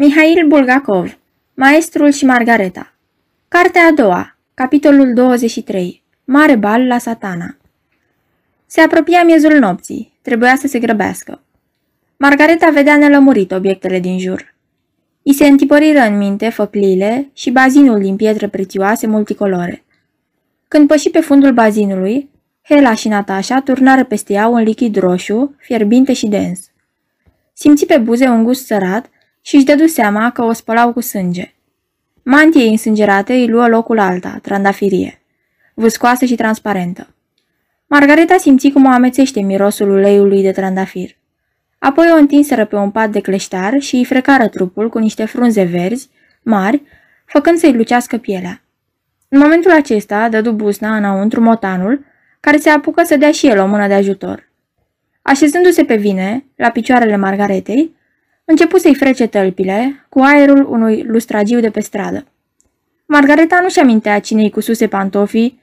Mihail Bulgakov, Maestrul și Margareta Cartea a doua, capitolul 23 Mare bal la satana Se apropia miezul nopții, trebuia să se grăbească. Margareta vedea nelămurit obiectele din jur. I se întipăriră în minte făcliile și bazinul din pietre prețioase multicolore. Când păși pe fundul bazinului, Hela și Natasha turnară peste ea un lichid roșu, fierbinte și dens. Simți pe buze un gust sărat și își dădu seama că o spălau cu sânge. Mantiei însângerate îi luă locul alta, trandafirie, vâscoasă și transparentă. Margareta simți cum o amețește mirosul uleiului de trandafir. Apoi o întinseră pe un pat de cleștar și îi frecară trupul cu niște frunze verzi, mari, făcând să-i lucească pielea. În momentul acesta dădu busna înăuntru motanul, care se apucă să dea și el o mână de ajutor. Așezându-se pe vine, la picioarele Margaretei, începu să-i frece tălpile cu aerul unui lustragiu de pe stradă. Margareta nu-și amintea cine-i cususe pantofii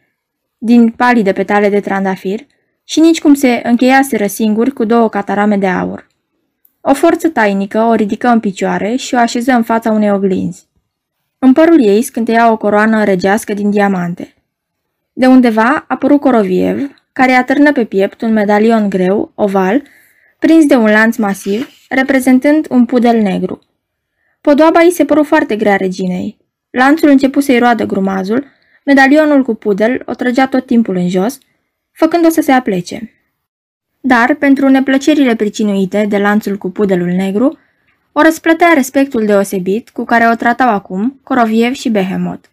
din palide petale de trandafir și nici cum se încheiaseră singuri cu două catarame de aur. O forță tainică o ridică în picioare și o așeză în fața unei oglinzi. În părul ei scânteia o coroană regească din diamante. De undeva apărut Coroviev, care atârnă pe piept un medalion greu, oval, prins de un lanț masiv, reprezentând un pudel negru. Podoaba îi se păru foarte grea reginei. Lanțul începu să-i roadă grumazul, medalionul cu pudel o trăgea tot timpul în jos, făcând-o să se aplece. Dar, pentru neplăcerile pricinuite de lanțul cu pudelul negru, o răsplătea respectul deosebit cu care o tratau acum Coroviev și Behemoth.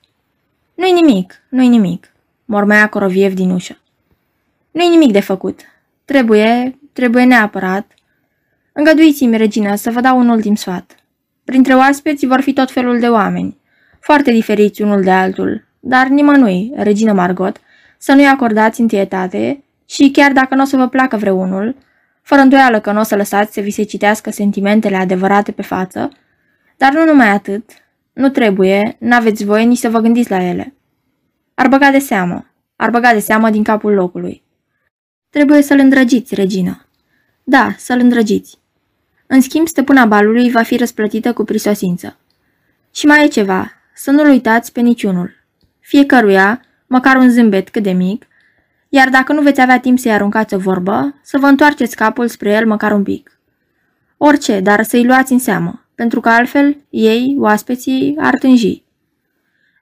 Nu-i nimic, nu-i nimic, mormea Coroviev din ușă. Nu-i nimic de făcut. Trebuie, trebuie neapărat. Îngăduiți-mi, regină, să vă dau un ultim sfat. Printre oaspeți vor fi tot felul de oameni, foarte diferiți unul de altul, dar nimănui, regină Margot, să nu-i acordați întietate și chiar dacă nu o să vă placă vreunul, fără îndoială că nu o să lăsați să vi se citească sentimentele adevărate pe față, dar nu numai atât, nu trebuie, n-aveți voie nici să vă gândiți la ele. Ar băga de seamă, ar băga de seamă din capul locului. Trebuie să-l îndrăgiți, regină. Da, să-l îndrăgiți. În schimb, stăpâna balului va fi răsplătită cu prisosință. Și mai e ceva, să nu-l uitați pe niciunul. Fiecăruia, măcar un zâmbet cât de mic, iar dacă nu veți avea timp să-i aruncați o vorbă, să vă întoarceți capul spre el măcar un pic. Orice, dar să-i luați în seamă, pentru că altfel ei, oaspeții, ar tânji.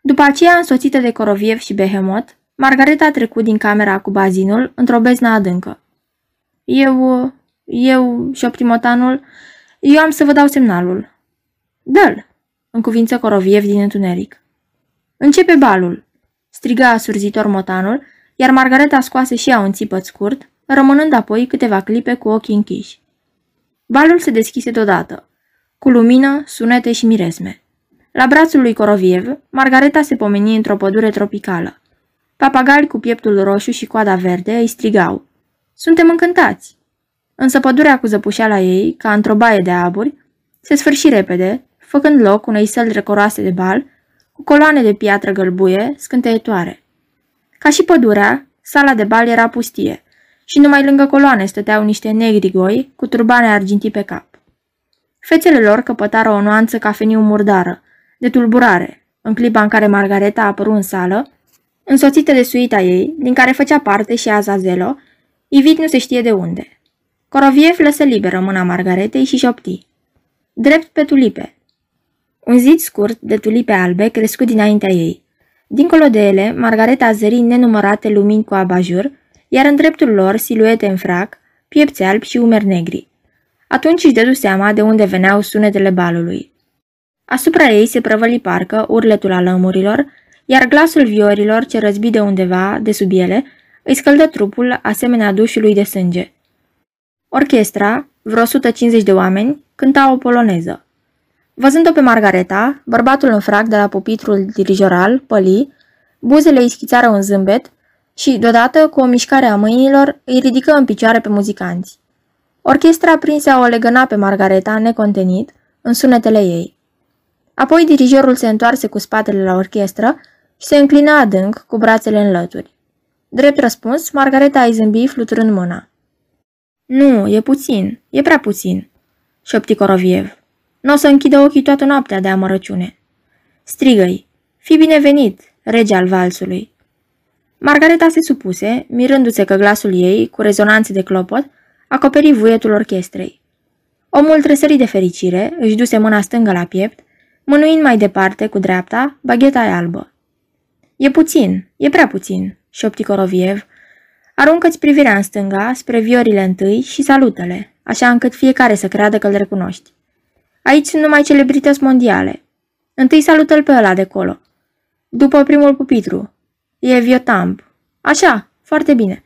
După aceea, însoțită de Coroviev și Behemot, Margareta a trecut din camera cu bazinul într-o beznă adâncă. Eu, eu, șoptimotanul, eu am să vă dau semnalul. Dă-l, în cuvință Coroviev din întuneric. Începe balul, striga asurzitor motanul, iar Margareta scoase și ea un țipăt scurt, rămânând apoi câteva clipe cu ochii închiși. Balul se deschise deodată, cu lumină, sunete și miresme. La brațul lui Coroviev, Margareta se pomeni într-o pădure tropicală. Papagali cu pieptul roșu și coada verde îi strigau. Suntem încântați! Însă pădurea cu zăpușeala ei, ca într-o baie de aburi, se sfârși repede, făcând loc unei săli recoroase de bal, cu coloane de piatră gălbuie, scânteietoare. Ca și pădurea, sala de bal era pustie și numai lângă coloane stăteau niște negri goi cu turbane argintii pe cap. Fețele lor căpătară o nuanță cafeniu murdară, de tulburare, în clipa în care Margareta a apărut în sală, însoțită de suita ei, din care făcea parte și Azazelo, ivit nu se știe de unde. Coroviev lăsă liberă mâna Margaretei și șopti. Drept pe tulipe. Un zid scurt de tulipe albe crescut dinaintea ei. Dincolo de ele, Margareta zări nenumărate lumini cu abajur, iar în dreptul lor siluete în frac, piepți albi și umeri negri. Atunci își dădu seama de unde veneau sunetele balului. Asupra ei se prăvăli parcă urletul alămurilor, iar glasul viorilor ce răzbi de undeva, de sub ele, îi scăldă trupul asemenea dușului de sânge. Orchestra, vreo 150 de oameni, cânta o poloneză. Văzând-o pe Margareta, bărbatul în frac de la pupitrul dirijoral, păli, buzele îi schițară un zâmbet și, deodată, cu o mișcare a mâinilor, îi ridică în picioare pe muzicanți. Orchestra prinse o legăna pe Margareta, necontenit, în sunetele ei. Apoi dirijorul se întoarse cu spatele la orchestră și se înclina adânc, cu brațele în lături. Drept răspuns, Margareta îi zâmbi fluturând mâna. Nu, e puțin, e prea puțin, șopti Coroviev. Nu o să închidă ochii toată noaptea de amărăciune. Strigă-i, fi binevenit, rege al valsului. Margareta se supuse, mirându-se că glasul ei, cu rezonanțe de clopot, acoperi vuietul orchestrei. Omul tresări de fericire, își duse mâna stângă la piept, mânuind mai departe, cu dreapta, bagheta albă. E puțin, e prea puțin, șopti Coroviev. Aruncă-ți privirea în stânga, spre viorile întâi și salută-le, așa încât fiecare să creadă că îl recunoști. Aici sunt numai celebrități mondiale. Întâi salută-l pe ăla de colo. După primul pupitru. E Viotamp. Așa, foarte bine.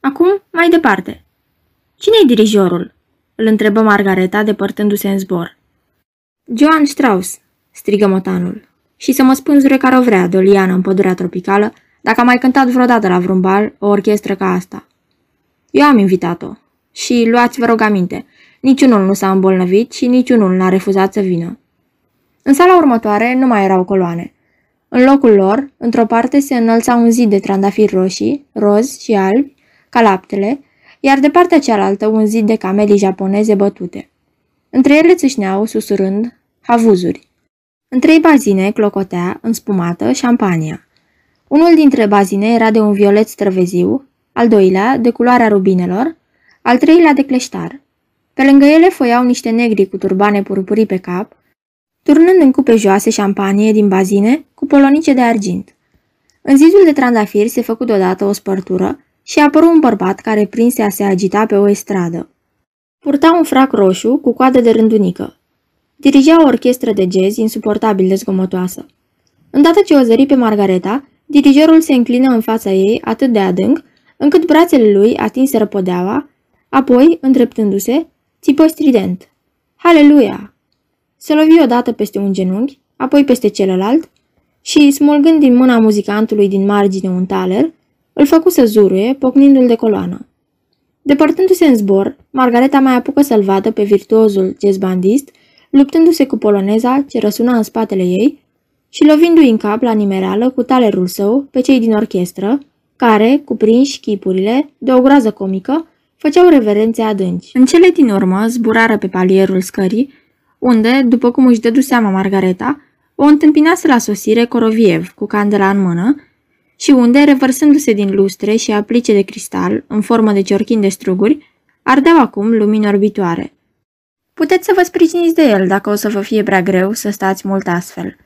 Acum, mai departe. Cine-i dirijorul? Îl întrebă Margareta, depărtându-se în zbor. Joan Strauss, strigă motanul. Și să mă spânzure care o vrea de o liană în pădurea tropicală, dacă a mai cântat vreodată la vreun bal o orchestră ca asta. Eu am invitat-o. Și luați, vă rog aminte, niciunul nu s-a îmbolnăvit și niciunul n-a refuzat să vină. În sala următoare nu mai erau coloane. În locul lor, într-o parte se înălța un zid de trandafiri roșii, roz și albi, ca laptele, iar de partea cealaltă un zid de camelii japoneze bătute. Între ele țâșneau, susurând, havuzuri. În trei bazine clocotea, înspumată, șampania. Unul dintre bazine era de un violet străveziu, al doilea de culoarea rubinelor, al treilea de cleștar. Pe lângă ele foiau niște negri cu turbane purpurii pe cap, turnând în cupe joase șampanie din bazine cu polonice de argint. În zidul de trandafiri se făcu deodată o spărtură și apăru un bărbat care prinse a se agita pe o estradă. Purta un frac roșu cu coadă de rândunică. Dirigea o orchestră de jazz insuportabil de zgomotoasă. Îndată ce o zări pe Margareta, dirigerul se înclină în fața ei atât de adânc, încât brațele lui atinseră podeaua, apoi, îndreptându-se, țipă strident. Haleluia! Se lovi odată peste un genunchi, apoi peste celălalt și, smulgând din mâna muzicantului din margine un taler, îl făcu să zuruie, pocnindu-l de coloană. Depărtându-se în zbor, Margareta mai apucă să-l vadă pe virtuozul jazzbandist, luptându-se cu poloneza ce răsuna în spatele ei și lovindu-i în cap la nimereală cu talerul său pe cei din orchestră, care, cuprinși chipurile, de o groază comică, făceau reverențe adânci. În cele din urmă zburară pe palierul scării, unde, după cum își dădu seama Margareta, o întâmpinase la sosire Coroviev cu candela în mână și unde, revărsându-se din lustre și aplice de cristal, în formă de ciorchin de struguri, ardeau acum lumini orbitoare. Puteți să vă sprijiniți de el dacă o să vă fie prea greu să stați mult astfel,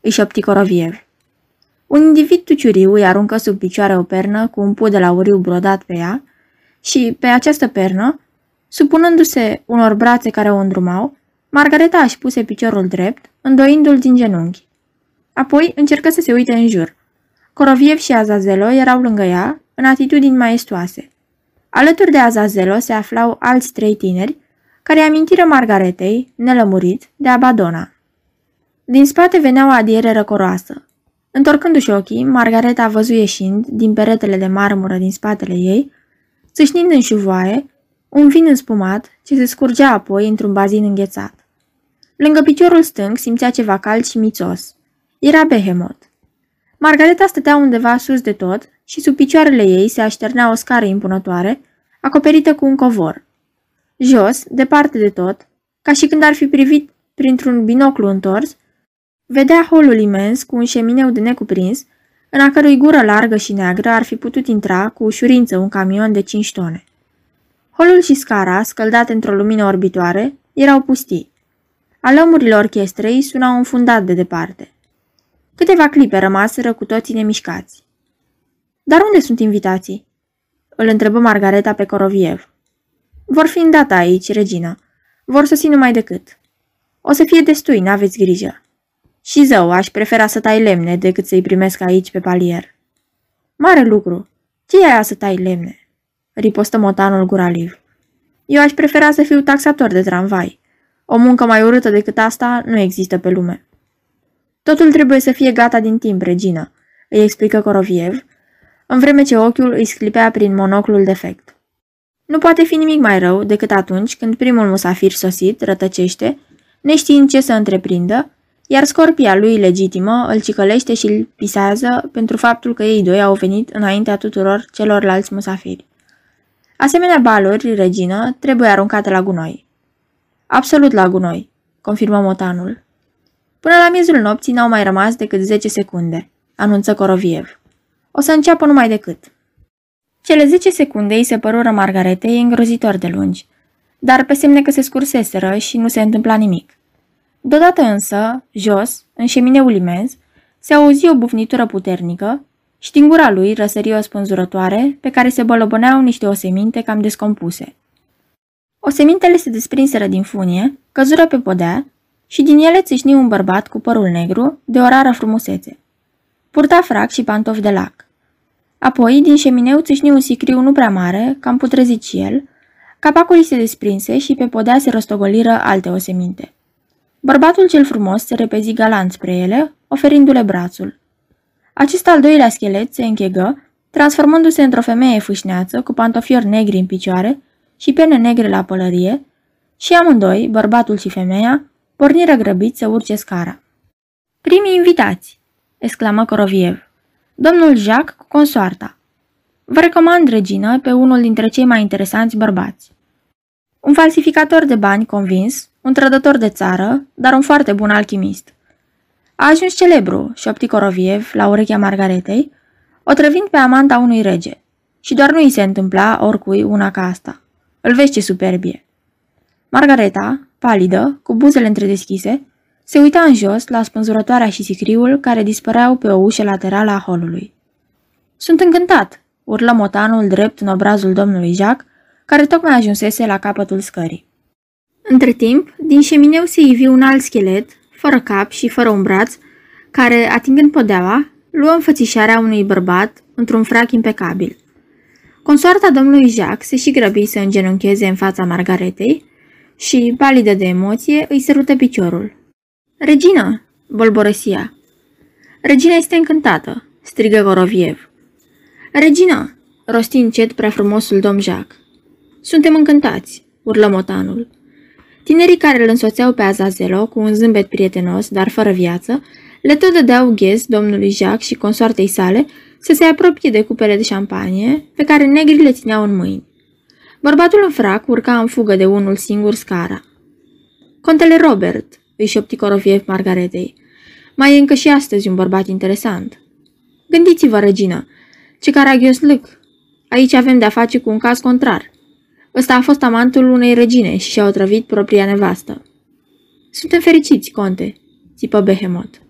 își șopti Coroviev. Un individ tuciuriu îi aruncă sub picioare o pernă cu un pud de lauriu brodat pe ea și, pe această pernă, supunându-se unor brațe care o îndrumau, Margareta își puse piciorul drept, îndoindu-l din genunchi. Apoi încercă să se uite în jur. Coroviev și Azazelo erau lângă ea, în atitudini maestoase. Alături de Azazelo se aflau alți trei tineri, care amintiră Margaretei, nelămurit, de Abadona. Din spate venea o adiere răcoroasă. Întorcându-și ochii, Margareta a văzut ieșind, din peretele de marmură din spatele ei, țâșnind în șuvoaie, un vin înspumat ce se scurgea apoi într-un bazin înghețat. Lângă piciorul stâng simțea ceva cald și mițos. Era Behemoth. Margareta stătea undeva sus de tot și sub picioarele ei se așternea o scară impunătoare, acoperită cu un covor. Jos, departe de tot, ca și când ar fi privit printr-un binoclu întors, vedea holul imens cu un șemineu de necuprins, în a cărui gură largă și neagră ar fi putut intra cu ușurință un camion de 5 tone. Holul și scara, scăldate într-o lumină orbitoare, erau pustii. Alămurile orchestrei sunau înfundat de departe. Câteva clipe rămaseră cu toții nemișcați. Dar unde sunt invitații? Îl întrebă Margareta pe Coroviev. Vor fi îndată aici, regina. Vor sosi numai decât. O să fie destui, n-aveți grijă. Și zău, aș prefera să tai lemne decât să-i primesc aici pe palier. Mare lucru. Ce e aia să tai lemne? Ripostă motanul guraliv. Eu aș prefera să fiu taxator de tramvai. O muncă mai urâtă decât asta nu există pe lume. Totul trebuie să fie gata din timp, regină, îi explică Coroviev, în vreme ce ochiul îi sclipea prin monoclul defect. Nu poate fi nimic mai rău decât atunci când primul musafir sosit rătăcește, neștiind ce să întreprindă, iar scorpia lui legitimă îl cicălește și îl pisează pentru faptul că ei doi au venit înaintea tuturor celorlalți musafiri. Asemenea baluri, regină, trebuie aruncate la gunoi. Absolut la gunoi. confirmă motanul. Până la miezul nopții n-au mai rămas decât 10 secunde, anunță Coroviev. O să înceapă numai decât. Cele 10 secunde îi se părură Margaretei îngrozitor de lungi, dar pe semne că se scurseseră și nu se întâmpla nimic. Deodată însă, jos, în șemineul imens, se auzi o bufnitură puternică și din gura lui răsări o spânzurătoare pe care se bolobăneau niște oseminte cam descompuse. Osemintele se desprinseră din funie, căzură pe podea și din ele țâșni un bărbat cu părul negru, de o rară frumusețe. Purta frac și pantofi de lac. Apoi, din șemineu țâșni un sicriu nu prea mare, cam putrezit și el, capacul îi se desprinse și pe podea se rostogoliră alte oseminte. Bărbatul cel frumos se repezi galant spre ele, oferindu-le brațul. Acest al doilea schelet se închegă, transformându-se într-o femeie fâșneață cu pantofiori negri în picioare și pene negre la pălărie, și amândoi, bărbatul și femeia, porniră grăbit să urce scara. Primii invitați, exclamă Coroviev. Domnul Jacques cu consoarta. Vă recomand, regină, pe unul dintre cei mai interesanți bărbați. Un falsificator de bani convins, un trădător de țară, dar un foarte bun alchimist. A ajuns celebru, șopti Coroviev la urechea Margaretei, o trăvind pe amanta unui rege. Și doar nu îi se întâmpla oricui una ca asta. Îl vezi ce superbie. Margareta, palidă, cu buzele întredeschise, se uita în jos la spânzurătoarea și sicriul care dispăreau pe o ușă laterală a holului. Sunt încântat, urlă motanul drept în obrazul domnului Jacques, care tocmai ajunsese la capătul scării. Între timp, din șemineu se ivi un alt schelet, fără cap și fără un braț, care, atingând podeaua, luă înfățișarea unui bărbat într-un frac impecabil. Consoarta domnului Jacques se și grăbi să îngenuncheze în fața Margaretei și, palidă de emoție, îi sărută piciorul. Regina!" bolborăsia. Regina este încântată!" strigă Goroviev. Regina!" rosti încet prea frumosul domn Jacques. Suntem încântați!" urlă motanul. Tinerii care îl însoțeau pe Azazelo cu un zâmbet prietenos, dar fără viață, le tot dădeau ghez domnului Jacques și consoartei sale să se apropie de cupele de șampanie pe care negrii le țineau în mâini. Bărbatul în frac urca în fugă de unul singur scara. Contele Robert, îi șopti Coroviev Margaretei, mai e încă și astăzi un bărbat interesant. Gândiți-vă, regină, ce caragios lâc. Aici avem de-a face cu un caz contrar. Ăsta a fost amantul unei regine și și-a otrăvit propria nevastă. Suntem fericiți, conte, țipă Behemot.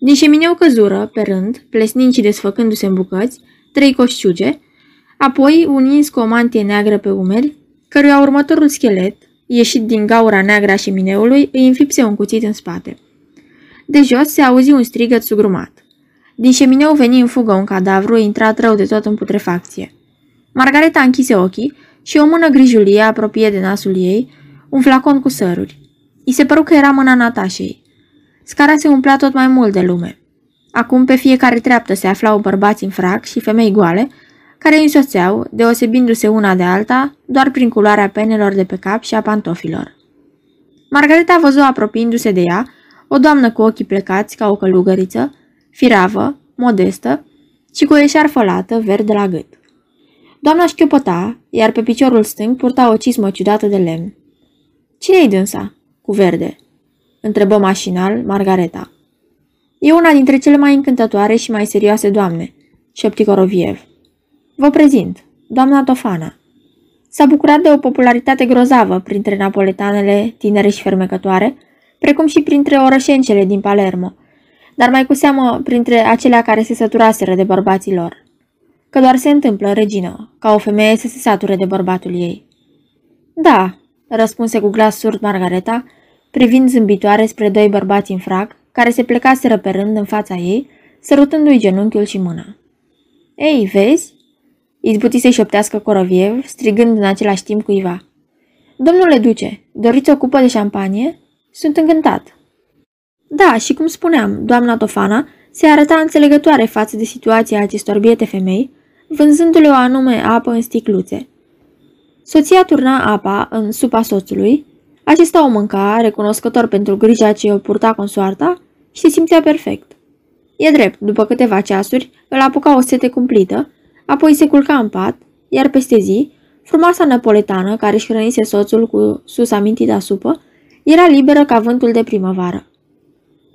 Din șemineu căzură, pe rând, plesnind și desfăcându-se în bucăți, trei coșciuge, apoi un ins cu o mantie neagră pe umeri, căruia următorul schelet, ieșit din gaura neagră a șemineului, îi înfipse un cuțit în spate. De jos se auzi un strigăt sugrumat. Din șemineu veni în fugă un cadavru intrat rău de tot în putrefacție. Margareta închise ochii și o mână grijulie apropie de nasul ei, un flacon cu săruri. I se păru că era mâna Natașei. Scara se umplea tot mai mult de lume. Acum pe fiecare treaptă se aflau bărbați în frac și femei goale, care îi însoțeau, deosebindu-se una de alta, doar prin culoarea penelor de pe cap și a pantofilor. Margareta văzu apropiindu-se de ea, o doamnă cu ochii plecați ca o călugăriță, firavă, modestă și cu o eșarfă lată verde la gât. Doamna șchiopăta, iar pe piciorul stâng purta o cismă ciudată de lemn. Cine-i dânsa? Cu verde. Întrebă mașinal Margareta. E una dintre cele mai încântătoare și mai serioase doamne, șopti Coroviev. Vă prezint, doamna Tofana. S-a bucurat de o popularitate grozavă printre napoletanele tinere și fermecătoare, precum și printre orășencele din Palermo, dar mai cu seamă printre acelea care se săturaseră de bărbații lor. Că doar se întâmplă, regină, ca o femeie să se sature de bărbatul ei. Da, răspunse cu glas surd Margareta, privind zâmbitoare spre doi bărbați în frac, care se plecaseră pe rând în fața ei, sărutându-i genunchiul și mâna. Ei, vezi? Izbuti să-i șoptească Coroviev, strigând în același timp cuiva. Domnule duce, doriți o cupă de șampanie? Sunt încântat. Da, și cum spuneam, doamna Tofana se arăta înțelegătoare față de situația acestor biete femei, vânzându-le o anume apă în sticluțe. Soția turna apa în supa soțului, acesta o mânca, recunoscător pentru grija ce o purta consoarta, și se simțea perfect. E drept, după câteva ceasuri, îl apuca o sete cumplită, apoi se culca în pat, iar peste zi, frumoasa napoletană, care își hrănise soțul cu sus amintita supă, Era liberă ca vântul de primăvară.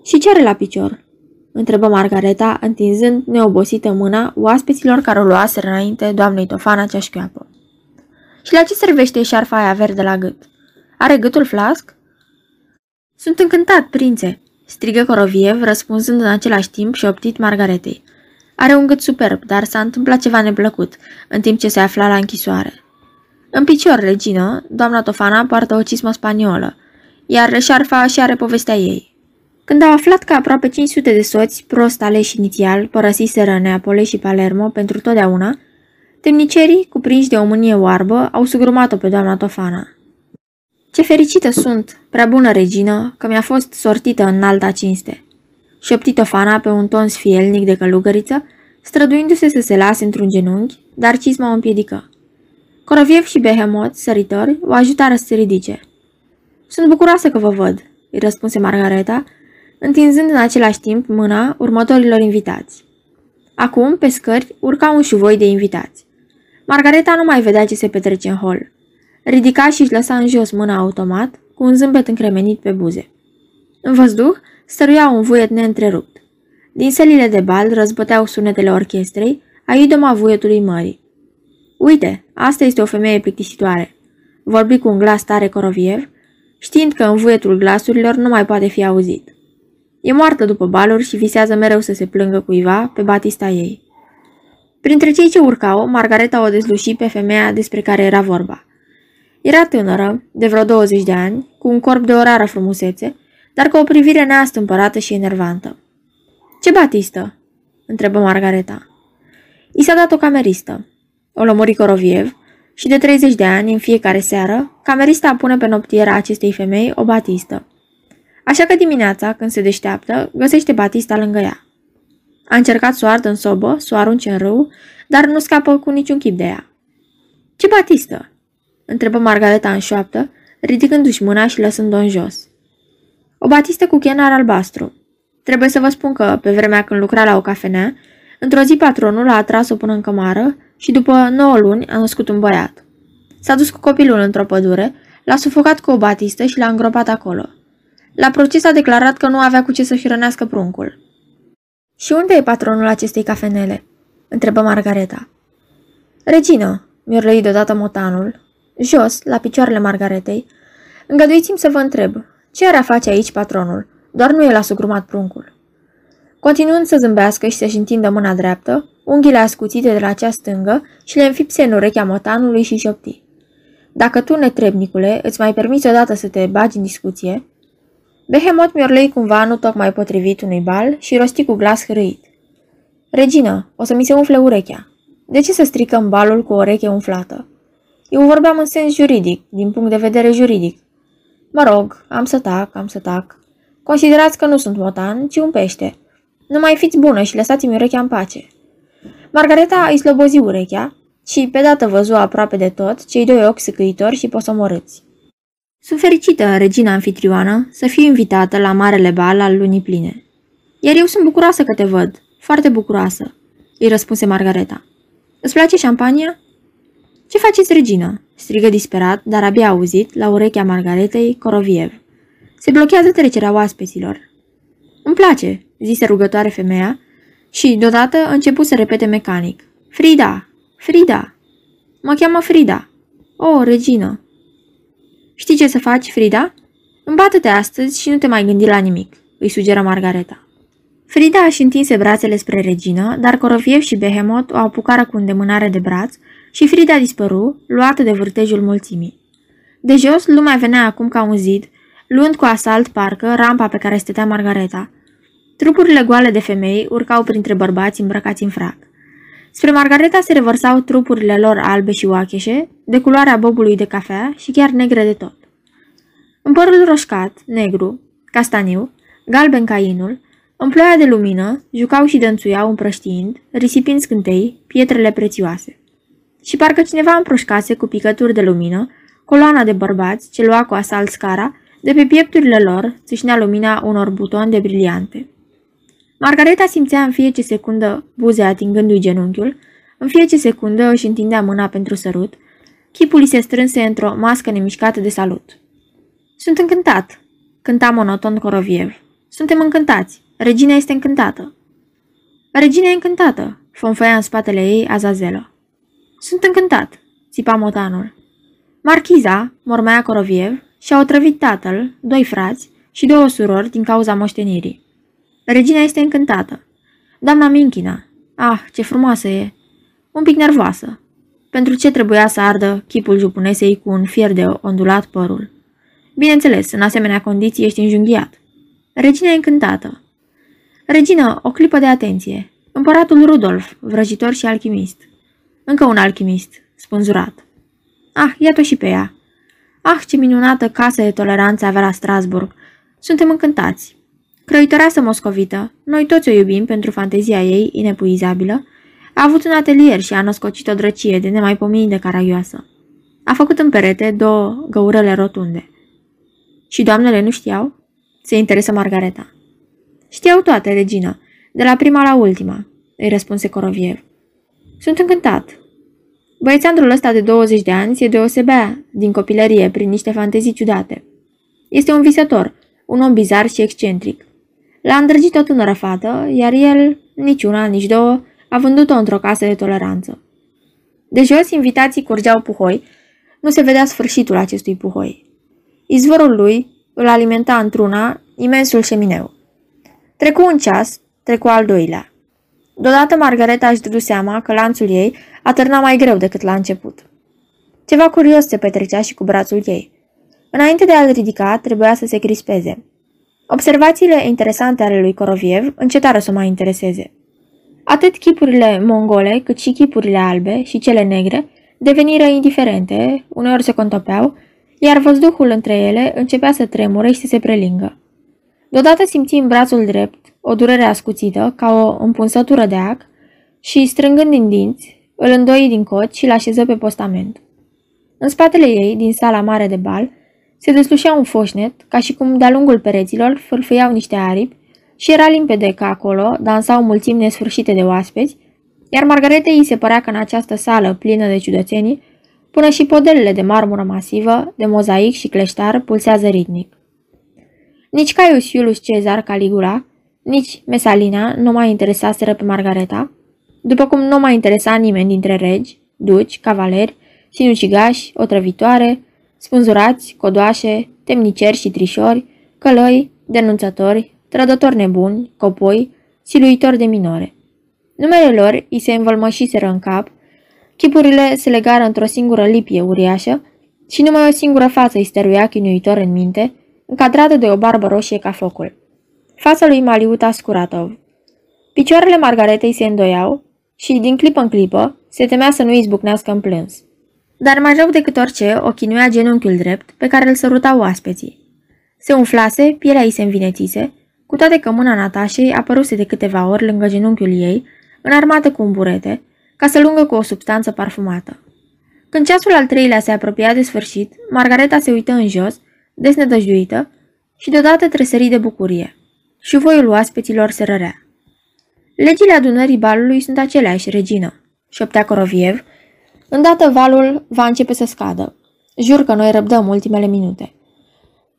Și ce are la picior?" Întrebă Margareta, întinzând neobosită mâna oaspeților care o luaseră înainte doamnei Tofana cea șchioapă. Și la ce servește șarfa aia verde la gât? Are gâtul flasc?" Sunt încântat, prințe!" strigă Coroviev, răspunzând în același timp și optit Margaretei. Are un gât superb, dar s-a întâmplat ceva neplăcut, în timp ce se afla la închisoare. În picior, regină, doamna Tofana poartă o cismă spaniolă, iar șarfa și are povestea ei. Când au aflat că aproape 500 de soți, prost aleși inițial, părăsiseră Neapole și Palermo pentru totdeauna, temnicerii, cuprinși de o mânie oarbă, au sugrumat-o pe doamna Tofana. Ce fericită sunt, prea bună regină, că mi-a fost sortită în alta cinste. Șopti Tofana pe un ton sfielnic de călugăriță, străduindu-se să se lase într-un genunchi, dar cisma o împiedică. Coroviev și Behemot, săritori, o ajutară să se ridice. Sunt bucuroasă că vă văd, îi răspunse Margareta, întinzând în același timp mâna următorilor invitați. Acum, pe scări, urca un șuvoi de invitați. Margareta nu mai vedea ce se petrece în hol. Ridica și își lăsa în jos mâna automat, cu un zâmbet încremenit pe buze. În văzduh, stăruia un vuiet neîntrerupt. Din sălile de bal răzbăteau sunetele orchestrei, a idoma vuietului mării. Uite, asta este o femeie plictisitoare. Vorbi cu un glas tare Coroviev, știind că în vuietul glasurilor nu mai poate fi auzit. E moartă după baluri și visează mereu să se plângă cuiva pe batista ei. Printre cei ce urcau, Margareta o dezluși pe femeia despre care era vorba. Era tânără, de vreo 20 de ani, cu un corp de o rară frumusețe, dar cu o privire neastâmpărată și enervantă. Ce batistă?" întrebă Margareta. I s-a dat o cameristă. O lămuri Coroviev și de 30 de ani, în fiecare seară, camerista pune pe noptiera acestei femei o batistă. Așa că dimineața, când se deșteaptă, găsește Batista lângă ea. A încercat să o ardă în sobă, să o arunce în râu, dar nu scapă cu niciun chip de ea. Ce Batistă?" întrebă Margareta în șoaptă, ridicându-și mâna și lăsând-o în jos. O batistă cu chenar albastru. Trebuie să vă spun că, pe vremea când lucra la o cafenea, într-o zi patronul a atras-o până în cămară și după 9 luni a născut un băiat. S-a dus cu copilul într-o pădure, l-a sufocat cu o batistă și l-a îngropat acolo. La proces a declarat că nu avea cu ce să-și rănească pruncul. Și unde e patronul acestei cafenele?" întrebă Margareta. Regină, mi-a răit deodată motanul. Jos, la picioarele Margaretei, îngăduiți-mi să vă întreb, ce ar face aici patronul? Doar nu el a sugrumat pruncul. Continuând să zâmbească și să-și întindă mâna dreaptă, unghiile ascuțite de la cea stângă și le înfipse în urechea motanului și șopti. Dacă tu, netrebnicule, îți mai permiți odată să te bagi în discuție, Behemot miorlei cumva nu tocmai potrivit unui bal și rosti cu glas hărâit. Regină, o să mi se umfle urechea. De ce să stricăm balul cu o ureche umflată? Eu vorbeam în sens juridic, din punct de vedere juridic. Mă rog, am să tac, am să tac. Considerați că nu sunt motan, ci un pește. Nu mai fiți bună și lăsați-mi urechea în pace. Margareta îi slobozi urechea și pe dată văzu aproape de tot cei doi ochi săcăitori și posomorâți. Sunt fericită, regina anfitrioană, să fiu invitată la marele bal al lunii pline. Iar eu sunt bucuroasă că te văd, foarte bucuroasă, îi răspunse Margareta. Îți place șampania? Ce faceți, regină? strigă disperat, dar abia auzit, la urechea Margaretei, Coroviev. Se blochează trecerea oaspeților. Îmi place, zise rugătoare femeia și, deodată, început să repete mecanic. Frida! Frida! Mă cheamă Frida! O, regină! Știi ce să faci, Frida? Îmbată-te astăzi și nu te mai gândi la nimic, îi sugeră Margareta. Frida își întinse brațele spre regină, dar Coroviev și Behemot o apucară cu îndemânare de braț și Frida dispăru, luată de vârtejul mulțimii. De jos, lumea venea acum ca un zid, luând cu asalt parcă rampa pe care stătea Margareta. Trupurile goale de femei urcau printre bărbați îmbrăcați în frac. Spre Margareta se revărsau trupurile lor albe și oacheșe, de culoarea bobului de cafea și chiar negre de tot. În părul roșcat, negru, castaniu, galben ca inul, în ploaia de lumină, jucau și dănțuiau împrăștiind, risipind scântei, pietrele prețioase. Și parcă cineva împroșcase cu picături de lumină coloana de bărbați ce lua cu asalt scara, de pe piepturile lor țâșnea lumina unor butoane de briliante. Margareta simțea în fiecare secundă buze atingându-i genunchiul, în fiecare secundă își întindea mâna pentru sărut, chipul îi se strânse într-o mască nemișcată de salut. Sunt încântat, cânta monoton Coroviev. Suntem încântați. Regina este încântată. Regina e încântată, fonfăia în spatele ei Azazelă. Sunt încântat, țipa motanul. Marchiza, mormea Coroviev, și-a otrăvit tatăl, doi frați și două surori din cauza moștenirii. Regina este încântată. Doamna Minchina, ah, ce frumoasă e! Un pic nervoasă. Pentru ce trebuia să ardă chipul jupunesei cu un fier de ondulat părul? Bineînțeles, în asemenea condiții ești înjunghiat. Regina e încântată. Regina, o clipă de atenție. Împăratul Rudolf, vrăjitor și alchimist. Încă un alchimist, spânzurat. Ah, iată și pe ea. Ah, ce minunată casă de toleranță avea la Strasburg. Suntem încântați. Crăitoreasă moscovită, noi toți o iubim pentru fantezia ei inepuizabilă, a avut un atelier și a născocit o drăcie de nemaipomenit de caragioasă. A făcut în perete două găurele rotunde. Și doamnele nu știau? Se interesă Margareta. Știau toate, regină, de la prima la ultima, îi răspunse Coroviev. Sunt încântat. Băiețandrul ăsta de 20 de ani se deosebea din copilărie prin niște fantezii ciudate. Este un visător, un om bizar și excentric. L-a îndrăgit o tânără fată, iar el, nici una, nici două, a vândut-o într-o casă de toleranță. De jos, invitații curgeau puhoi, nu se vedea sfârșitul acestui puhoi. Izvorul lui îl alimenta într-una imensul șemineu. Trecu un ceas, trecu al doilea. Deodată Margareta își dădu seama că lanțul ei atârna mai greu decât la început. Ceva curios se petrecea și cu brațul ei. Înainte de a-l ridica, trebuia să se crispeze. Observațiile interesante ale lui Coroviev încetară să o mai intereseze. Atât chipurile mongole, cât și chipurile albe și cele negre deveniră indiferente, uneori se contopeau, iar văzduhul între ele începea să tremure și să se prelingă. Deodată simți în brațul drept o durere ascuțită, ca o împunsătură de ac, și, strângând din dinți, îl îndoi din cot și l-așeză pe postament. În spatele ei, din sala mare de bal, se deslușea un foșnet, ca și cum de-a lungul pereților fâlfâiau niște aripi și era limpede că acolo dansau mulțimi nesfârșite de oaspeți, iar Margaretei îi se părea că în această sală plină de ciudățenii, până și podelele de marmură masivă, de mozaic și cleștar pulsează ritmic. Nici Caius Iulus Cezar Caligula, nici Mesalina nu mai interesaseră pe Margareta, după cum nu mai interesa nimeni dintre regi, duci, cavaleri, sinucigași, otrăvitoare, spânzurați, codoașe, temniceri și trișori, călăi, denunțători, trădători nebuni, copoi, siluitori de minore. Numele lor îi se învălmășiseră în cap, chipurile se legară într-o singură lipie uriașă și numai o singură față îi stăruia chinuitor în minte, încadrată de o barbă roșie ca focul. Fața lui Maliuta Scuratov. Picioarele Margaretei se îndoiau și, din clipă în clipă, se temea să nu izbucnească în plâns. Dar mai rău decât orice, o chinuia genunchiul drept pe care îl sărutau oaspeții. Se umflase, pielea ei se învinețise, cu toate că mâna Natașei apăruse de câteva ori lângă genunchiul ei, înarmată cu un burete, ca să lungă cu o substanță parfumată. Când ceasul al treilea se apropia de sfârșit, Margareta se uită în jos, desnădăjduită, și deodată tresări de bucurie. Și voiul oaspeților se rărea. Legile adunării balului sunt aceleași, regină, șoptea Coroviev. Îndată valul va începe să scadă. Jur că noi răbdăm ultimele minute.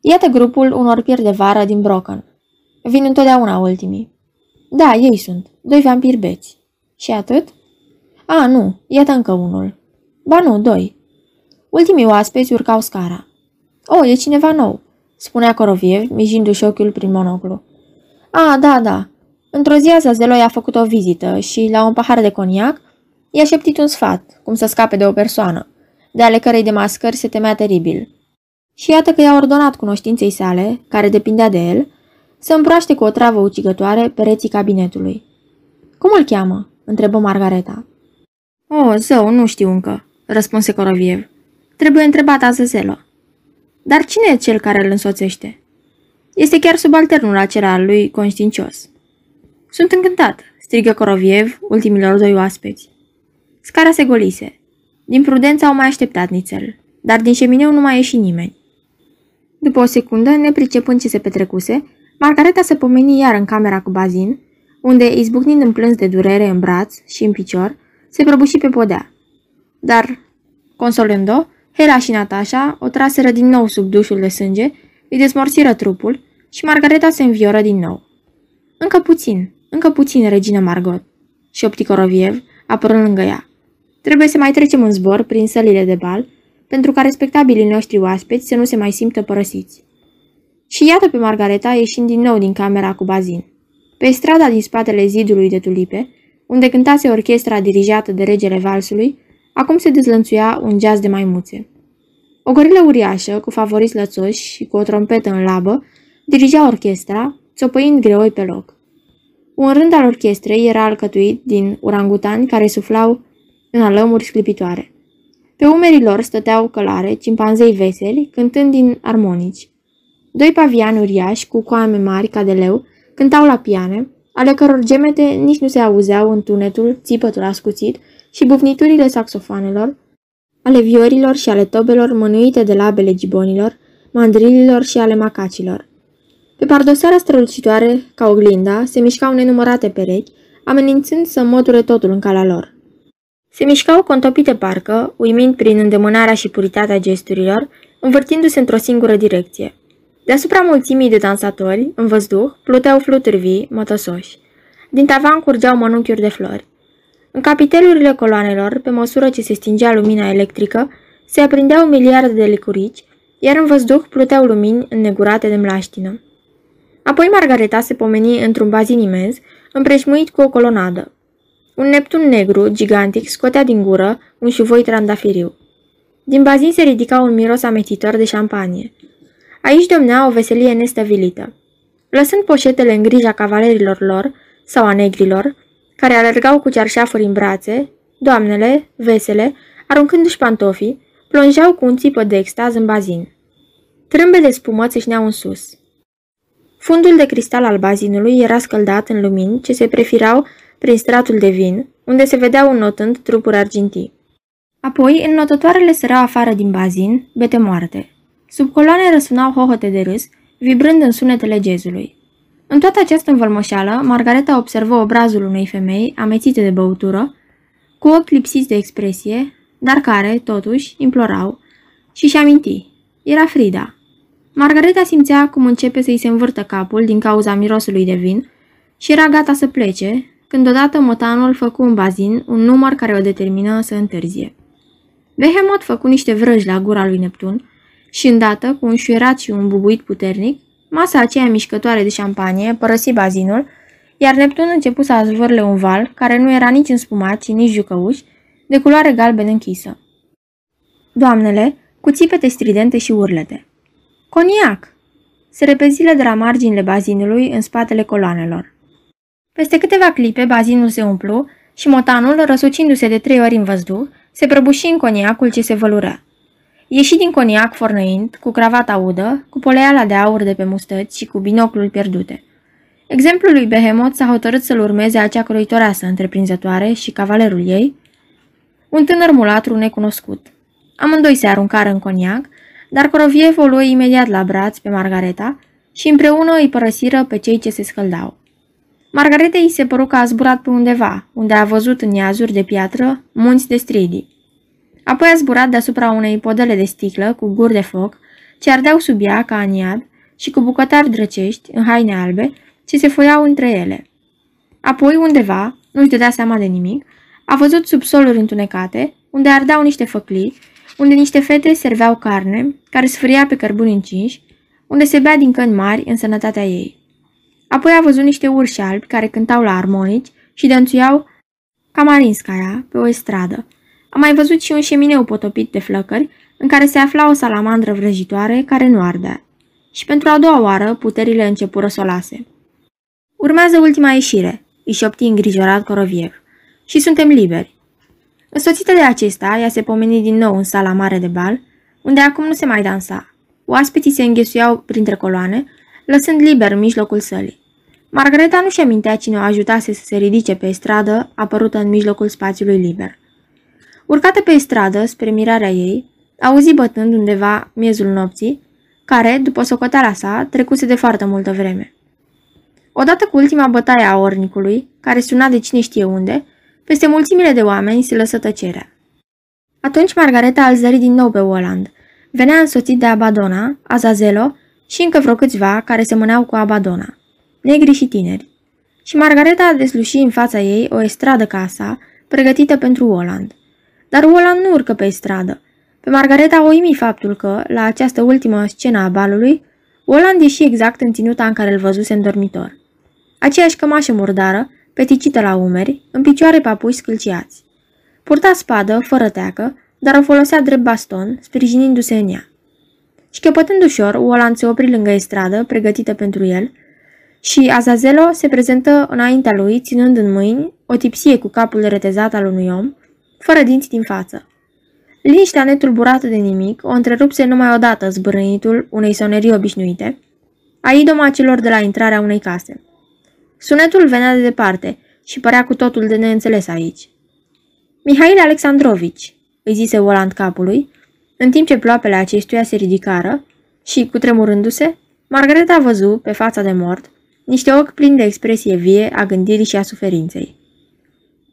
Iată grupul unor pieri de vară din Brocken. Vin întotdeauna ultimii. Da, ei sunt. Doi vampiri beți. Și atât? A, nu. Iată încă unul. Ba nu, doi. Ultimii oaspeți urcau scara. O, e cineva nou, spunea Coroviev, mijindu-și ochiul prin monoclu. A, da, da. Într-o zi Azazeloi a făcut o vizită și, la un pahar de coniac, i-a șeptit un sfat, cum să scape de o persoană, de ale cărei de mascări se temea teribil. Și iată că i-a ordonat cunoștinței sale, care depindea de el, să împroaște cu o travă ucigătoare pereții cabinetului. Cum îl cheamă?" întrebă Margareta. O, zău, nu știu încă," răspunse Coroviev. Trebuie întrebat Azazelă. Dar cine e cel care îl însoțește? Este chiar subalternul acela al lui conștiincios. Sunt încântat, strigă Coroviev ultimilor doi oaspeți. Scara se golise. Din prudență au mai așteptat nițel, dar din șemineu nu mai ieși nimeni. După o secundă, nepricepând ce se petrecuse, Margareta se pomeni iar în camera cu bazin, unde, izbucnind în plâns de durere în braț și în picior, se prăbuși pe podea. Dar, consolând-o, Hela și Natasha o traseră din nou sub dușul de sânge îi dezmorțiră trupul și Margareta se învioră din nou. Încă puțin, încă puțin, regină Margot, și Coroviev, apărând lângă ea. Trebuie să mai trecem în zbor prin sălile de bal, pentru ca respectabilii noștri oaspeți să nu se mai simtă părăsiți. Și iată pe Margareta ieșind din nou din camera cu bazin. Pe strada din spatele zidului de tulipe, unde cântase orchestra dirijată de regele valsului, acum se dezlănțuia un jazz de maimuțe. O gorilă uriașă, cu favoriți lățoși și cu o trompetă în labă, dirigea orchestra, țopăind greoi pe loc. Un rând al orchestrei era alcătuit din urangutani care suflau în alămuri sclipitoare. Pe umerii lor stăteau călare, cimpanzei veseli, cântând din armonici. Doi paviani uriași, cu coame mari ca de leu, cântau la piane, ale căror gemete nici nu se auzeau în tunetul, țipătul ascuțit și bufniturile saxofanelor, ale viorilor și ale tobelor mânuite de labele gibonilor, mandrililor și ale macacilor. Pe pardosarea strălucitoare, ca oglinda, se mișcau nenumărate perechi, amenințând să moture totul în calea lor. Se mișcau contopite parcă, uimind prin îndemânarea și puritatea gesturilor, învârtindu-se într-o singură direcție. Deasupra mulțimii de dansatori, în văzduh, pluteau fluturi vii, mătăsoși. Din tavan curgeau mănunchiuri de flori. În capitelurile coloanelor, pe măsură ce se stingea lumina electrică, se aprindeau miliarde de licurici, iar în văzduh pluteau lumini înnegurate de mlaștină. Apoi Margareta se pomeni într-un bazin imens, împrejmuit cu o colonadă. Un Neptun negru, gigantic, scotea din gură un șuvoi trandafiriu. Din bazin se ridica un miros ametitor de șampanie. Aici domnea o veselie nestăvilită. Lăsând poșetele în grija cavalerilor lor sau a negrilor, care alergau cu cearșafuri în brațe, doamnele, vesele, aruncându-și pantofii, plonjau cu un țipă de extaz în bazin. Trâmbe de spumăț țâșneau în sus. Fundul de cristal al bazinului era scăldat în lumini ce se prefirau prin stratul de vin, unde se vedeau înnotând trupuri argintii. Apoi, înnotătoarele săreau afară din bazin, bete moarte. Sub coloane răsunau hohote de râs, vibrând în sunetele gezului. În toată această învălmășeală, Margareta observă obrazul unei femei amețite de băutură, cu ochi lipsiți de expresie, dar care, totuși, implorau și-și aminti. Era Frida. Margareta simțea cum începe să-i se învârtă capul din cauza mirosului de vin și era gata să plece, când odată motanul făcu un bazin un număr care o determină să întârzie. Behemoth făcu niște vrăji la gura lui Neptun și îndată, cu un șuierat și un bubuit puternic, masa aceea mișcătoare de șampanie părăsi bazinul, iar Neptun început să azvârle un val care nu era nici înspumat și nici jucăuș, de culoare galben închisă. Doamnele, cu țipete stridente și urlete. Coniac! Se repezile de la marginile bazinului în spatele coloanelor. Peste câteva clipe, bazinul se umplu și motanul, răsucindu-se de trei ori în văzduh, se prăbuși în coniacul ce se vălurea. Ieși din coniac fornăind, cu cravata udă, cu poleala de aur de pe mustăți și cu binoclul pierdute. Exemplul lui Behemoth s-a hotărât să-l urmeze acea croitoreasă întreprinzătoare și cavalerul ei, un tânăr mulatru necunoscut. Amândoi se aruncară în coniac, dar Coroviev o luă imediat la braț pe Margareta și împreună îi părăsiră pe cei ce se scăldau. Margareta îi se păru că a zburat pe undeva, unde a văzut în iazuri de piatră munți de stridii. Apoi a zburat deasupra unei podele de sticlă cu guri de foc, ce ardeau sub ea ca în iad și cu bucătari drăcești, în haine albe, ce se foiau între ele. Apoi, undeva, nu-și dădea seama de nimic, a văzut subsoluri întunecate, unde ardeau niște făclii, unde niște fete serveau carne, care sfâria pe cărbuni încinși, unde se bea din căni mari în sănătatea ei. Apoi a văzut niște urși albi care cântau la armonici și dănțuiau ca Marinskaya pe o stradă, a mai văzut și un șemineu potopit de flăcări, în care se afla o salamandră vrăjitoare care nu ardea. Și pentru a doua oară, puterile începură să o lase. Urmează ultima ieșire, îi șopti îngrijorat Coroviev. Și suntem liberi. Însoțită de acesta, ea se pomeni din nou în sala mare de bal, unde acum nu se mai dansa. Oaspeții se înghesuiau printre coloane, lăsând liber în mijlocul sălii. Margareta nu-și amintea cine o ajutase să se ridice pe stradă, apărută în mijlocul spațiului liber. Urcată pe stradă, spre mirarea ei, auzi bătând undeva miezul nopții, care, după socoteala sa, trecuse de foarte multă vreme. Odată cu ultima bătaie a ornicului, care suna de cine știe unde, peste mulțimile de oameni se lăsă tăcerea. Atunci Margareta îl zări din nou pe Oland. Venea însoțit de Abadona, Azazelo și încă vreo câțiva care semăneau cu Abadona, negri și tineri. Și Margareta desluși în fața ei o estradă casa, pregătită pentru Oland. Dar Oland nu urcă pe stradă. Pe Margareta o imi faptul că, la această ultimă scenă a balului, Oland ieși exact în ținuta în care îl văzuse în dormitor. Aceeași cămașă murdară, peticită la umeri, în picioare papui scâlciați. Purta spadă, fără teacă, dar o folosea drept baston, sprijinindu-se în ea. Și căpătând ușor, Oland se opri lângă estradă, pregătită pentru el, și Azazelo se prezentă înaintea lui, ținând în mâini o tipsie cu capul retezat al unui om, fără dinți din față. Liniștea netulburată de nimic o întrerupse numai odată zbârânitul unei sonerii obișnuite, a idoma celor de la intrarea unei case. Sunetul venea de departe și părea cu totul de neînțeles aici. Mihail Alexandrovici, îi zise Volant capului, în timp ce ploapele acestuia se ridicară și, cutremurându-se, Margareta a văzut, pe fața de mort, niște ochi plini de expresie vie a gândirii și a suferinței.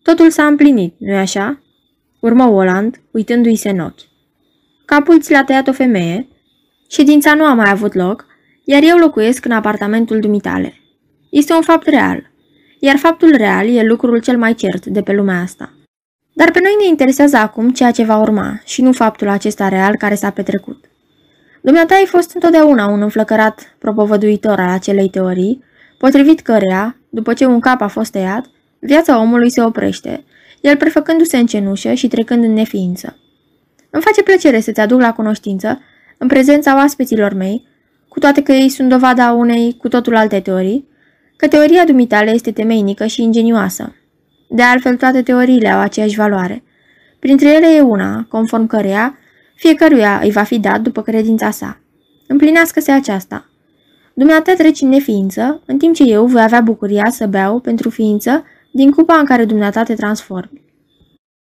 Totul s-a împlinit, nu-i așa? Urmă Oland, uitându-i se în ochi. Capul ți l-a tăiat o femeie, ședința nu a mai avut loc, iar eu locuiesc în apartamentul dumitale. Este un fapt real, iar faptul real e lucrul cel mai cert de pe lumea asta. Dar pe noi ne interesează acum ceea ce va urma și nu faptul acesta real care s-a petrecut. Dumneata ai fost întotdeauna un înflăcărat propovăduitor al acelei teorii, potrivit căreia, după ce un cap a fost tăiat, viața omului se oprește, el prefăcându-se în cenușă și trecând în neființă. Îmi face plăcere să-ți aduc la cunoștință, în prezența oaspeților mei, cu toate că ei sunt dovada unei cu totul alte teorii, că teoria dumitale este temeinică și ingenioasă. De altfel, toate teoriile au aceeași valoare. Printre ele e una, conform căreia, fiecăruia îi va fi dat după credința sa. Împlinească-se aceasta. Dumneata treci în neființă, în timp ce eu voi avea bucuria să beau pentru ființă din cupa în care dumneata te transformi.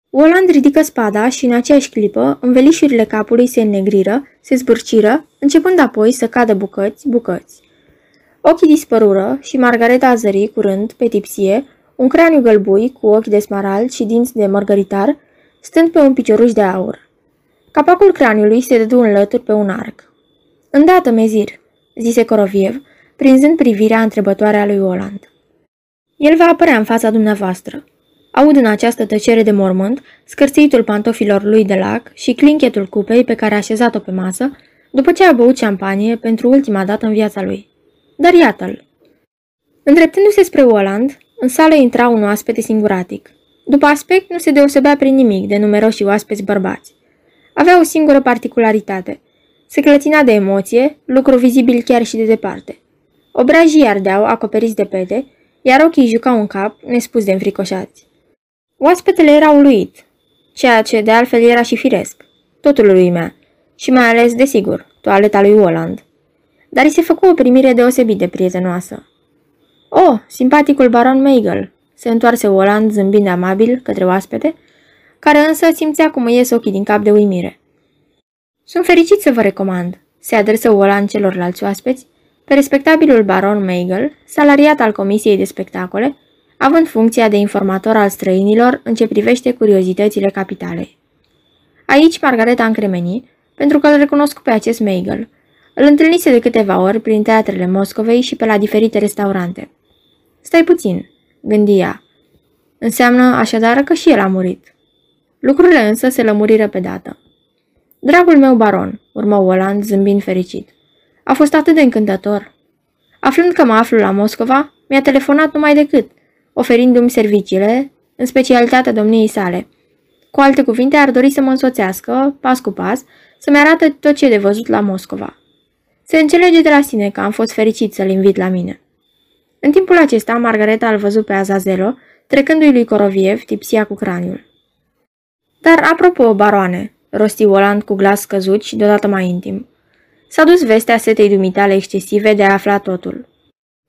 Oland ridică spada și în aceeași clipă, învelișurile capului se înnegriră, se zbârciră, începând apoi să cadă bucăți, bucăți. Ochii dispărură și Margareta a zări curând, pe tipsie, un craniu gălbui cu ochi de smarald și dinți de mărgăritar, stând pe un picioruș de aur. Capacul craniului se dădu în lături pe un arc. Îndată, mezir, zise Coroviev, prinzând privirea întrebătoare a lui Oland. El va apărea în fața dumneavoastră. Aud în această tăcere de mormânt scârțitul pantofilor lui de lac și clinchetul cupei pe care a așezat-o pe masă, după ce a băut șampanie pentru ultima dată în viața lui. Dar iată-l. Îndreptându-se spre Oland, în sală intra un oaspete singuratic. După aspect, nu se deosebea prin nimic de numeroși oaspeți bărbați. Avea o singură particularitate. Se clătina de emoție, lucru vizibil chiar și de departe. Obrajii ardeau, acoperiți de pete, iar ochii jucau în cap, nespus de înfricoșați. Oaspetele era uluit, ceea ce de altfel era și firesc. Totul lui mea, și mai ales, desigur, toaleta lui Oland. Dar îi se făcu o primire deosebit de prietenoasă. Oh, simpaticul baron Meigel, se întoarse Oland zâmbind amabil către oaspete, care însă simțea cum îi ies ochii din cap de uimire. Sunt fericit să vă recomand, se adresă Oland celorlalți oaspeți, pe respectabilul baron Meigel, salariat al Comisiei de Spectacole, având funcția de informator al străinilor în ce privește curiozitățile capitalei. Aici Margareta încremeni, pentru că îl recunosc pe acest Meigel. Îl întâlnise de câteva ori prin teatrele Moscovei și pe la diferite restaurante. Stai puțin, gândia. Înseamnă așadar că și el a murit. Lucrurile însă se lămuriră pe dată. Dragul meu baron, urmă Oland zâmbind fericit. A fost atât de încântător. Aflând că mă aflu la Moscova, mi-a telefonat numai decât, oferindu-mi serviciile, în specialitatea domniei sale. Cu alte cuvinte, ar dori să mă însoțească, pas cu pas, să-mi arată tot ce e de văzut la Moscova. Se înțelege de la sine că am fost fericit să-l invit la mine. În timpul acesta, Margareta îl văzut pe Azazelo, trecându-i lui Coroviev tipsia cu craniul. Dar, apropo, baroane, rosti Oland cu glas scăzut și deodată mai intim, s-a dus vestea setei dumitale excesive de a afla totul.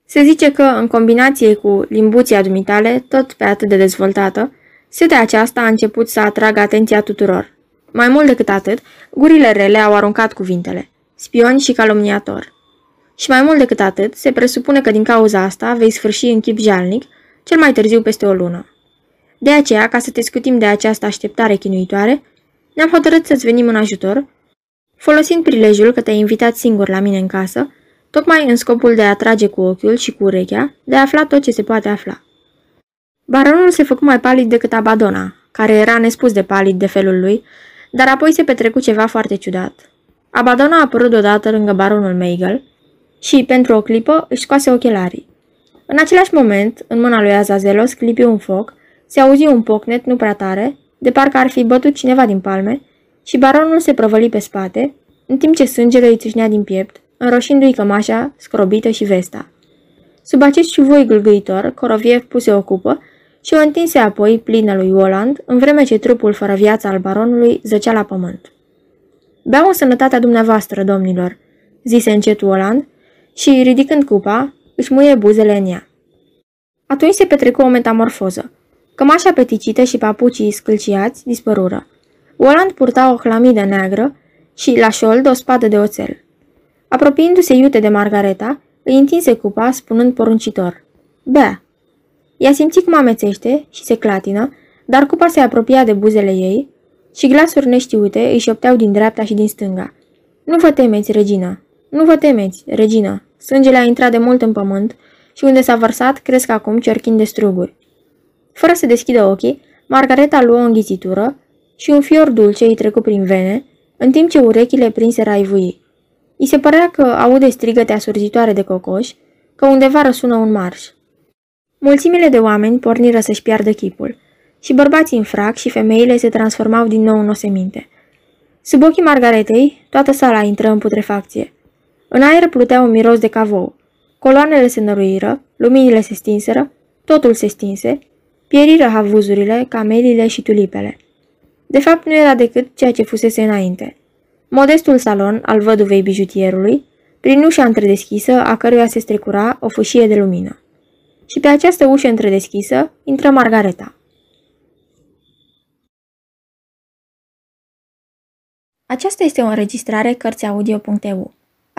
Se zice că, în combinație cu limbuția dumitale, tot pe atât de dezvoltată, setea aceasta a început să atragă atenția tuturor. Mai mult decât atât, gurile rele au aruncat cuvintele. Spion și calomniator. Și mai mult decât atât, se presupune că din cauza asta vei sfârși în chip jalnic, cel mai târziu peste o lună. De aceea, ca să te scutim de această așteptare chinuitoare, ne-am hotărât să-ți venim în ajutor, folosind prilejul că te-ai invitat singur la mine în casă, tocmai în scopul de a trage cu ochiul și cu urechea, de a afla tot ce se poate afla. Baronul se făcu mai palid decât Abadona, care era nespus de palid de felul lui, dar apoi se petrecu ceva foarte ciudat. Abadona a apărut odată lângă baronul Meigel și, pentru o clipă, își scoase ochelarii. În același moment, în mâna lui Azazelos clipi un foc, se auzi un pocnet nu prea tare, de parcă ar fi bătut cineva din palme, și baronul se prăvăli pe spate, în timp ce sângele îi țâșnea din piept, înroșindu-i cămașa, scrobită și vesta. Sub acest șuvoi gâlgâitor, Coroviev puse o cupă și o întinse apoi plină lui Oland, în vreme ce trupul fără viață al baronului zăcea la pământ. Beau în sănătatea dumneavoastră, domnilor, zise încet Oland și, ridicând cupa, își muie buzele în ea. Atunci se petrecu o metamorfoză. Cămașa peticită și papucii scâlciați dispărură. Oland purta o hlamidă neagră și, la șold, o spadă de oțel. Apropiindu-se iute de Margareta, îi întinse cupa, spunând poruncitor. Bea! Ea simți cum amețește și se clatină, dar cupa se apropia de buzele ei și glasuri neștiute îi șopteau din dreapta și din stânga. Nu vă temeți, regină! Nu vă temeți, regină! Sângele a intrat de mult în pământ și unde s-a vărsat cresc acum ciorchini de struguri. Fără să deschidă ochii, Margareta luă o înghițitură și un fior dulce îi trecu prin vene, în timp ce urechile prinse raivui. I se părea că aude strigăte asurzitoare de cocoși, că undeva răsună un marș. Mulțimile de oameni porniră să-și piardă chipul și bărbații în frac și femeile se transformau din nou în oseminte. Sub ochii Margaretei, toată sala intră în putrefacție. În aer plutea un miros de cavou. Coloanele se năruiră, luminile se stinseră, totul se stinse, pieriră havuzurile, camelile și tulipele. De fapt, nu era decât ceea ce fusese înainte. Modestul salon al văduvei bijutierului, prin ușa întredeschisă, a căruia se strecura o fâșie de lumină. Și pe această ușă întredeschisă intră Margareta. Aceasta este o înregistrare Cărțiaudio.eu.